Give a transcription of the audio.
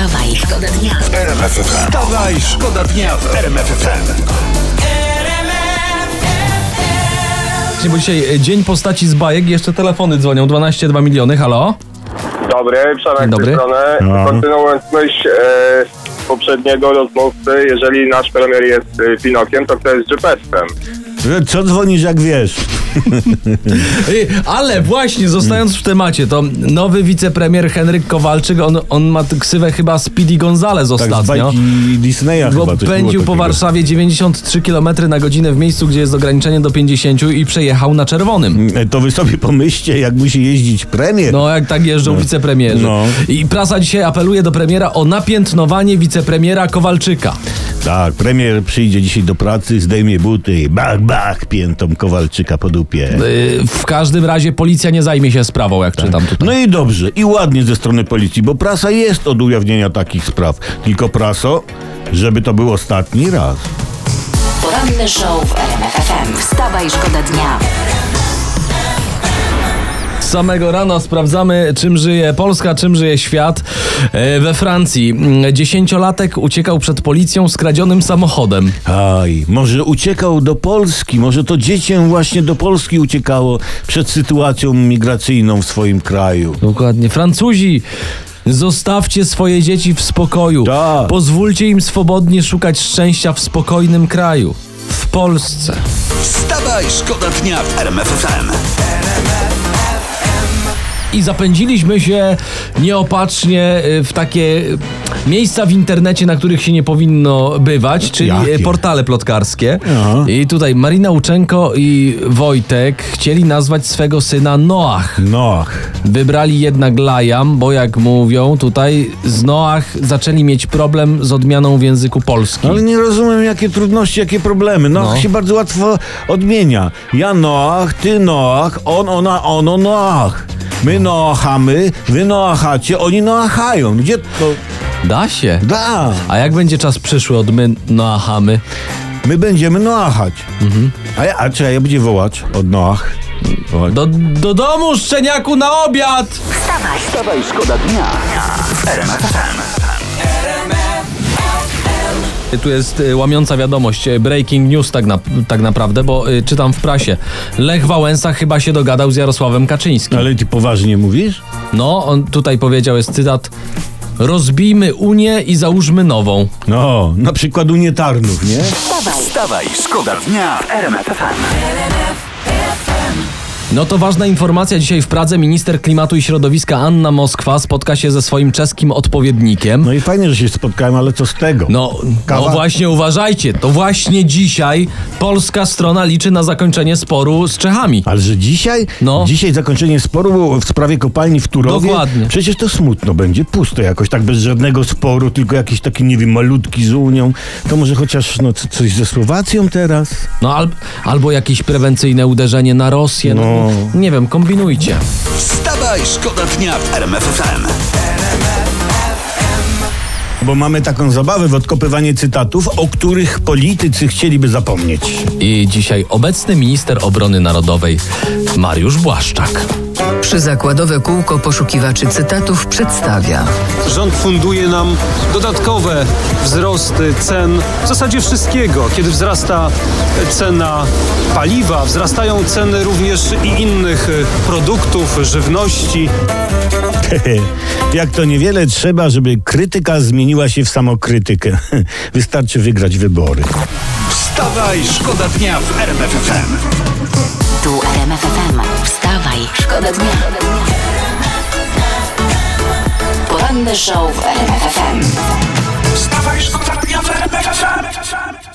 Wstawaj, szkoda dnia. Wstawaj, szkoda dnia w RMF FM. Bo dzisiaj e, dzień postaci z bajek, jeszcze telefony dzwonią, 12 2 miliony, halo? Dobry, Przemek Dzień z tej dobry. strony. No. Kontynuując myśl e, poprzedniego rozmówcy, jeżeli nasz premier jest e, Pinokiem, to kto jest Geppettem? Co dzwonisz jak wiesz? Ale właśnie, zostając w temacie, to nowy wicepremier Henryk Kowalczyk, on, on ma ksywę chyba Speedy Gonzales Tak z ostatnio. Disneya Bo chyba pędził po. Warszawie 93 km na godzinę w miejscu, gdzie jest ograniczenie do 50 i przejechał na czerwonym. To wy sobie pomyślcie, jak musi jeździć premier. No, jak tak jeżdżą wicepremierzy. No. I prasa dzisiaj apeluje do premiera o napiętnowanie wicepremiera Kowalczyka. Tak, premier przyjdzie dzisiaj do pracy, zdejmie buty i bach, bach, piętą Kowalczyka po dupie. Yy, W każdym razie policja nie zajmie się sprawą, jak czytam tutaj. No i dobrze, i ładnie ze strony policji, bo prasa jest od ujawnienia takich spraw. Tylko praso, żeby to był ostatni raz. Poranny show w RMF FM. Wstawaj, szkoda dnia. Samego rana sprawdzamy, czym żyje Polska, czym żyje świat. E, We Francji mm, dziesięciolatek uciekał przed policją skradzionym samochodem. Aj, może uciekał do Polski, może to dziecię właśnie do Polski uciekało przed sytuacją migracyjną w swoim kraju. Dokładnie. Francuzi, zostawcie swoje dzieci w spokoju. Tak. Pozwólcie im swobodnie szukać szczęścia w spokojnym kraju. W Polsce. Wstawaj, szkoda dnia w RMF FM. I zapędziliśmy się nieopatrznie y, w takie miejsca w internecie, na których się nie powinno bywać, czyli Jakie? y, portale plotkarskie. Aha. I tutaj Marina Uczenko i Wojtek chcieli nazwać swego syna Noach. Noach. Wybrali jednak Lajam, bo jak mówią tutaj, z Noach zaczęli mieć problem z odmianą w języku polskim. Ale nie rozumiem, jakie trudności, jakie problemy. Noach No. się bardzo łatwo odmienia. Ja Noach, ty Noach, on, ona, ono Noach. My Noachamy, wy Noachacie, oni Noachają. Gdzie to? Da się. Da. A jak będzie czas przyszły od my Noachamy? My będziemy Noachać. A ja, a czy ja będzie wołać od Noach? Wołać. Do, do domu, szczeniaku, na obiad! Wstawaj, Wstawaj, szkoda dnia w RMF FM. Tu jest y, łamiąca wiadomość, y, breaking news tak, na, tak naprawdę, bo y, czytam w prasie. Lech Wałęsa chyba się dogadał z Jarosławem Kaczyńskim. Ale ty poważnie mówisz? No, on tutaj powiedział, jest cytat. Rozbijmy Unię i załóżmy nową. No, na przykład unietarnów, nie? Wstawaj, szkoda dnia w RMF FM. No to ważna informacja. Dzisiaj w Pradze minister klimatu i środowiska Anna Moskwa spotka się ze swoim czeskim odpowiednikiem. No i fajnie, że się spotkałem, ale co z tego? No, no właśnie uważajcie, to właśnie dzisiaj polska strona liczy na zakończenie sporu z Czechami. Ale że dzisiaj? No. Dzisiaj zakończenie sporu w sprawie kopalni w Turowie? Dokładnie. Przecież to smutno będzie, pusto jakoś, tak bez żadnego sporu, tylko jakiś taki, nie wiem, malutki z Unią. To może chociaż no, co- coś ze Słowacją teraz? No al, albo jakieś prewencyjne uderzenie na Rosję. No. Nie wiem, kombinujcie. Wstawaj, szkoda dnia w RMF FM. Bo mamy taką zabawę w odkopywanie cytatów, o których politycy chcieliby zapomnieć. I dzisiaj obecny minister obrony narodowej Mariusz Błaszczak. Przyzakładowe kółko poszukiwaczy cytatów przedstawia. Rząd funduje nam dodatkowe wzrosty cen w zasadzie wszystkiego. Kiedy wzrasta cena paliwa, wzrastają ceny również i innych produktów, żywności. Jak to niewiele trzeba, żeby krytyka zmieniła się w samokrytykę. Wystarczy wygrać wybory. Wstawaj, szkoda dnia w RMFFM. Tu RMFFM. Wstawaj, szkoda dnia. Poranny show w RMFFM. Wstawaj, szkoda dnia w RMFFM.